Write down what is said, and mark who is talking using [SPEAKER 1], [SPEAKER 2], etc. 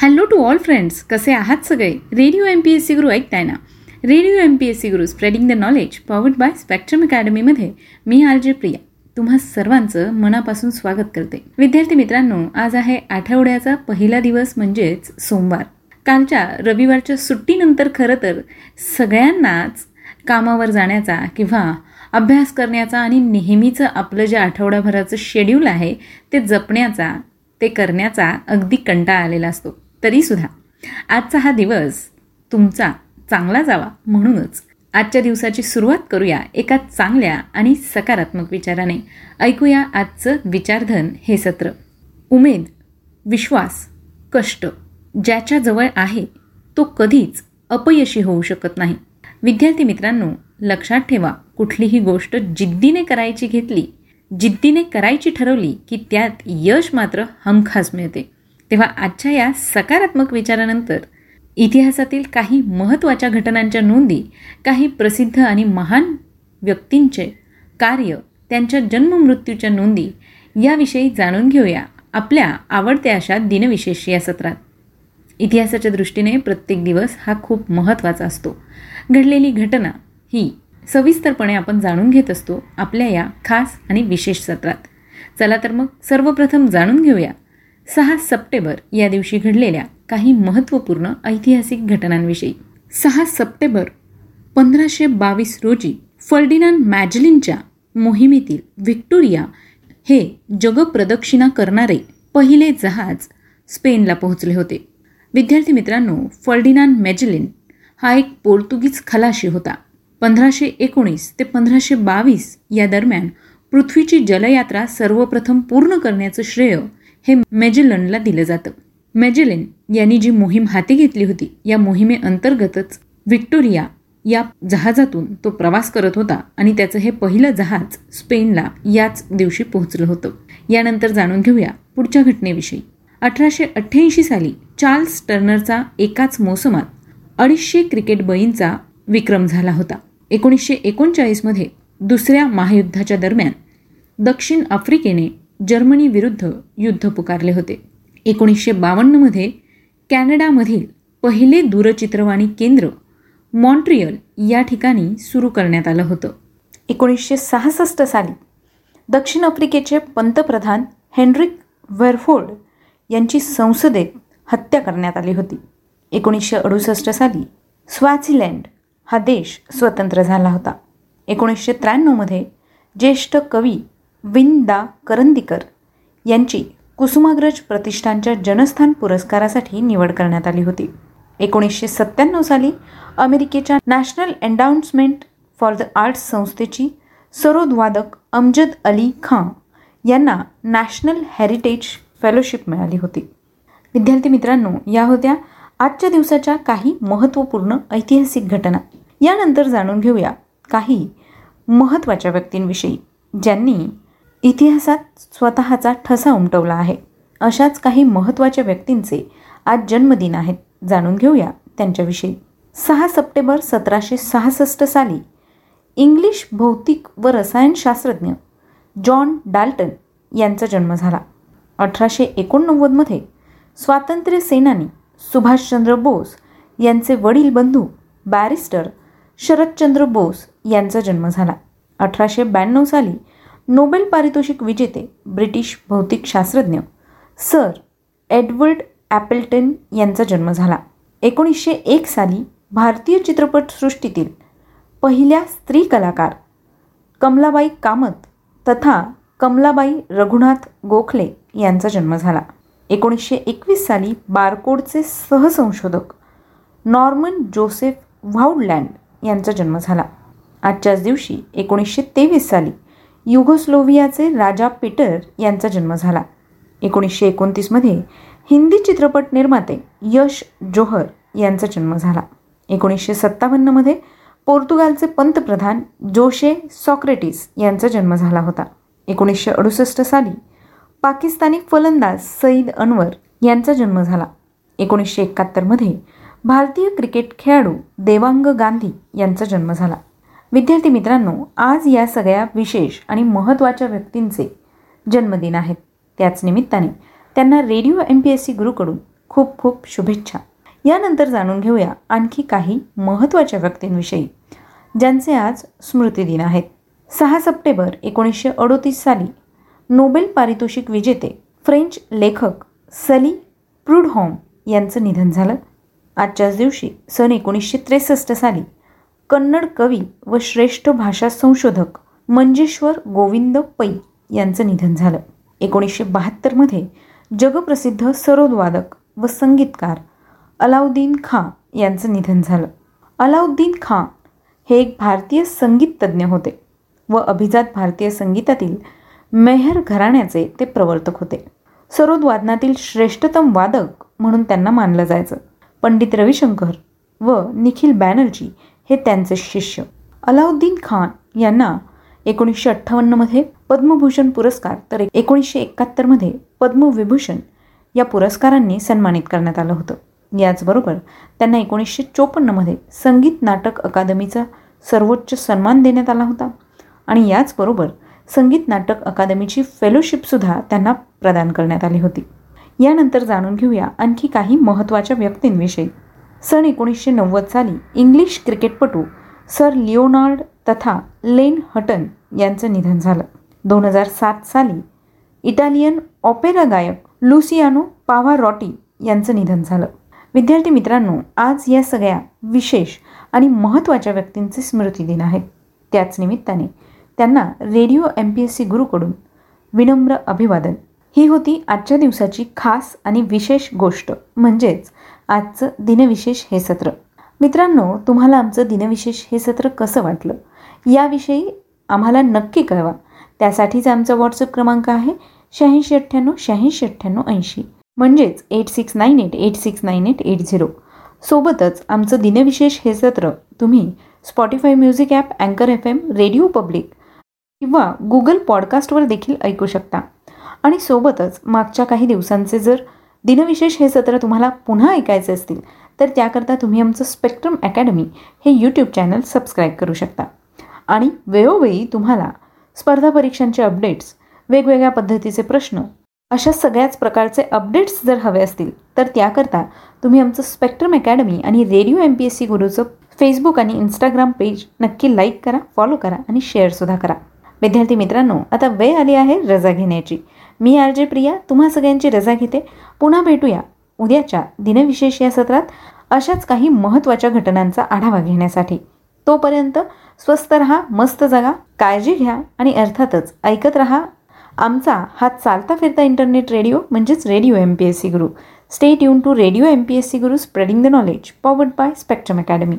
[SPEAKER 1] Hello to all friends कसे आहात सगळे? Radio M P S C Guru ऐकताय ना? Radio M P S C Guru spreading the knowledge powered by spectrum अकॅडमीमध्ये मी R J Priya. तुम्हा सर्वांचं मनापासून स्वागत करते. विद्यार्थी मित्रांनो आज आहे आठवड्याचा पहिला दिवस म्हणजेच सोमवार. कालच्या रविवारच्या सुट्टीनंतर खरं तर सगळ्यांनाच कामावर जाण्याचा किंवा अभ्यास करण्याचा आणि नेहमीचं आपलं जे आठवड्याभराचं शेड्यूल आहे ते जपण्याचा ते करण्याचा अगदी कंटाळा आलेला असतो. तरीसुद्धा. आजचा हा दिवस तुमचा चांगला जावा म्हणूनच. आजच्या दिवसाची सुरुवात करूया एका चांगल्या आणि सकारात्मक विचाराने. ऐकूया आजचं विचारधन हे सत्र. उमेद विश्वास कष्ट ज्याच्याजवळ आहे तो कधीच अपयशी होऊ शकत नाही. विद्यार्थी मित्रांनो लक्षात ठेवा कुठलीही गोष्ट जिद्दीने करायची घेतली जिद्दीने करायची ठरवली की त्यात यश मात्र हमखास मिळते. तेव्हा आजच्या या सकारात्मक विचारानंतर इतिहासातील काही महत्त्वाच्या घटनांच्या नोंदी काही प्रसिद्ध आणि महान व्यक्तींचे कार्य त्यांच्या जन्ममृत्यूच्या नोंदी याविषयी जाणून घेऊया आपल्या आवडत्या अशा दिनविशेष या सत्रात. इतिहासाच्या दृष्टीने प्रत्येक दिवस हा खूप महत्त्वाचा असतो. घडलेली घटना ही सविस्तरपणे आपण जाणून घेत असतो आपल्या या खास आणि विशेष सत्रात. चला तर मग सर्वप्रथम जाणून घेऊया सहा सप्टेंबर या दिवशी घडलेल्या काही महत्त्वपूर्ण ऐतिहासिक घटनांविषयी. सहा सप्टेंबर पंधराशे बावीस रोजी फर्डिनांड मॅजलिनच्या मोहिमेतील व्हिक्टोरिया हे जगप्रदक्षिणा करणारे पहिले जहाज स्पेनला पोहोचले होते. विद्यार्थी मित्रांनो फर्डिनांड मॅजलिन हा एक पोर्तुगीज खलाशी होता. पंधराशे एकोणीस ते पंधराशे बावीस या दरम्यान पृथ्वीची जलयात्रा सर्वप्रथम पूर्ण करण्याचं श्रेय हे मेजेलनला दिलं जातं. मेजेलिन यांनी जी मोहीम हाती घेतली होती या मोहिमेअंतर्गतच व्हिक्टोरिया या जहाजातून तो प्रवास करत होता आणि त्याचं हे पहिलं जहाज स्पेनला याच दिवशी पोहोचलं होतं. यानंतर जाणून घेऊया पुढच्या घटनेविषयी. अठराशे अठ्ठ्याऐंशी साली चार्ल्स टर्नरचा एकाच मोसमात अडीचशे क्रिकेट बळींचा विक्रम झाला होता. एकोणीसशे एकोणचाळीसमध्ये दुसऱ्या महायुद्धाच्या दरम्यान दक्षिण आफ्रिकेने जर्मनी विरुद्ध युद्ध पुकारले होते. एकोणीसशे बावन्नमध्ये कॅनडामधील पहिले दूरचित्रवाणी केंद्र मॉन्ट्रियल या ठिकाणी सुरू करण्यात आलं होतं. एकोणीसशे सहासष्ट साली दक्षिण आफ्रिकेचे पंतप्रधान हेनरिक वेरफोर्ड यांची संसदेत हत्या करण्यात आली होती. एकोणीसशे अडुसष्ट साली स्वाझीलँड हा देश स्वतंत्र झाला होता. एकोणीसशे त्र्याण्णवमध्ये ज्येष्ठ कवी विन दा करंदीकर यांची कुसुमाग्रज प्रतिष्ठानच्या जनस्थान पुरस्कारासाठी निवड करण्यात आली होती. एकोणीसशे सत्त्याण्णव साली अमेरिकेच्या national endowment for the arts संस्थेची सरोदवादक अमजद अली खां यांना नॅशनल हेरिटेज फेलोशिप मिळाली होती. विद्यार्थी मित्रांनो या होत्या आजच्या दिवसाच्या काही महत्त्वपूर्ण ऐतिहासिक घटना. यानंतर जाणून घेऊया काही महत्त्वाच्या व्यक्तींविषयी ज्यांनी इतिहासात स्वतःचा ठसा उमटवला आहे. अशाच काही महत्त्वाच्या व्यक्तींचे आज जन्मदिन आहेत. जाणून घेऊया त्यांच्याविषयी. सहा सप्टेंबर सतराशे सहासष्ट साली इंग्लिश भौतिक व रसायनशास्त्रज्ञ जॉन डाल्टन यांचा जन्म झाला. अठराशे एकोणनव्वदमध्ये स्वातंत्र्य सेनानी सुभाषचंद्र बोस यांचे वडील बंधू बॅरिस्टर शरदचंद्र बोस यांचा जन्म झाला. अठराशे ब्याण्णव साली नोबेल पारितोषिक विजेते ब्रिटिश भौतिकशास्त्रज्ञ सर एडवर्ड ॲपल्टन यांचा जन्म झाला. एकोणीसशे एक साली भारतीय चित्रपटसृष्टीतील पहिल्या स्त्री कलाकार कमलाबाई कामत तथा कमलाबाई रघुनाथ गोखले यांचा जन्म झाला. एकोणीसशे एकवीस साली बारकोडचे सहसंशोधक नॉर्मन जोसेफ व्हाउडलँड यांचा जन्म झाला. आजच्याच दिवशी एकोणीसशे तेवीस साली युगोस्लोव्हियाचे राजा पीटर यांचा जन्म झाला. एकोणीसशे एकोणतीसमध्ये हिंदी चित्रपट निर्माते यश जोहर यांचा जन्म झाला. एकोणीसशे सत्तावन्नमध्ये पोर्तुगालचे पंतप्रधान जोशे सॉक्रेटिस यांचा जन्म झाला होता. एकोणीसशे अडुसष्ट साली पाकिस्तानी फलंदाज सईद अनवर यांचा जन्म झाला. एकोणीसशे एकाहत्तरमध्ये भारतीय क्रिकेट खेळाडू देवांग गांधी यांचा जन्म झाला. विद्यार्थी मित्रांनो आज या सगळ्या विशेष आणि महत्त्वाच्या व्यक्तींचे जन्मदिन आहेत. त्याच निमित्ताने त्यांना radio M P S C गुरुकडून खूप खूप शुभेच्छा. यानंतर जाणून घेऊया आणखी काही महत्त्वाच्या व्यक्तींविषयी ज्यांचे आज स्मृतिदिन आहेत. सहा सप्टेंबर एकोणीसशे अडोतीस साली नोबेल पारितोषिक विजेते फ्रेंच लेखक सली प्रुडहॉम यांचं निधन झालं. आजच्याच दिवशी सन एकोणीसशे त्रेसष्ट साली कन्नड कवी व श्रेष्ठ भाषा संशोधक मंजेश्वर गोविंद पै यांचं निधन झालं. एकोणीसशे बहात्तरमध्ये जगप्रसिद्ध सरोदवादक व संगीतकार अलाउद्दीन खां यांचं निधन झालं. अलाउद्दीन खां हे एक भारतीय संगीततज्ज्ञ होते व अभिजात भारतीय संगीतातील मेहर घराण्याचे ते प्रवर्तक होते. सरोद वादनातील श्रेष्ठतम वादक म्हणून त्यांना मानलं जायचं. पंडित रविशंकर व निखिल बॅनर्जी हे त्यांचे शिष्य. अलाउद्दीन खान यांना एकोणीसशे अठ्ठावन्नमध्ये पद्मभूषण पुरस्कार तर एकोणीसशे एकाहत्तरमध्ये पद्मविभूषण या पुरस्कारांनी सन्मानित करण्यात आलं होतं. याचबरोबर त्यांना एकोणीसशे चोपन्नमध्ये संगीत नाटक अकादमीचा सर्वोच्च सन्मान देण्यात आला होता आणि याचबरोबर संगीत नाटक अकादमीची फेलोशिपसुद्धा त्यांना प्रदान करण्यात आली होती. यानंतर जाणून घेऊया आणखी काही महत्त्वाच्या व्यक्तींविषयी. सन एकोणीसशे नव्वद साली इंग्लिश क्रिकेटपटू सर लिओनार्ड तथा लेन हटन यांचं निधन झालं. दोन हजार सात साली इटालियन ऑपेरा गायक लुसियानो पावारॉटी यांचं निधन झालं. विद्यार्थी मित्रांनो आज या सगळ्या विशेष आणि महत्त्वाच्या व्यक्तींचे स्मृती दिन आहेत. त्याच निमित्ताने त्यांना radio M P S C गुरुकडून विनम्र अभिवादन. ही होती आजच्या दिवसाची खास आणि विशेष गोष्ट म्हणजेच आजचं दिनविशेष हे सत्र. मित्रांनो तुम्हाला आमचं दिनविशेष हे सत्र कसं वाटलं? याविषयी आम्हाला नक्की कळवा. त्यासाठीच आमचा व्हॉट्सअप क्रमांक आहे शहाऐंशी अठ्ठ्याण्णव शहाऐंशी अठ्ठ्याण्णव ऐंशी. म्हणजेच eight six nine eight eight six nine eight eight zero सोबतच आमचं दिनविशेष हे सत्र तुम्ही स्पॉटीफाय म्युझिक ॲप अँकर एफ एम रेडिओ पब्लिक किंवा गुगल पॉडकास्टवर देखील ऐकू शकता. आणि सोबतच मागच्या काही दिवसांचे जर दिनविशेष हे सत्र तुम्हाला पुन्हा ऐकायचे असतील तर त्याकरता तुम्ही आमचं स्पेक्ट्रम अकॅडमी हे यूट्यूब चॅनल सबस्क्राईब करू शकता. आणि वेळोवेळी तुम्हाला स्पर्धा परीक्षांचे अपडेट्स वेगवेगळ्या पद्धतीचे प्रश्न अशा सगळ्याच प्रकारचे अपडेट्स जर हवे असतील तर त्याकरता तुम्ही आमचं स्पेक्ट्रम अकॅडमी आणि radio M P S C गुरुचं फेसबुक आणि इंस्टाग्राम पेज नक्की लाईक करा फॉलो करा आणि शेअरसुद्धा करा. विद्यार्थी मित्रांनो आता वेळ आली आहे रजा घेण्याची. मी आर जे प्रिया तुम्हा सगळ्यांची रजा घेते. पुन्हा भेटूया. उद्याच्या दिनविशेष या सत्रात अशाच काही महत्त्वाच्या घटनांचा आढावा घेण्यासाठी. तोपर्यंत स्वस्त रहा मस्त जगा काळजी घ्या आणि अर्थातच ऐकत रहा. आमचा हा चालता फिरता इंटरनेट रेडिओ म्हणजेच radio M P S C Guru. Stay tune to radio M P S C Guru spreading the knowledge powered by spectrum academy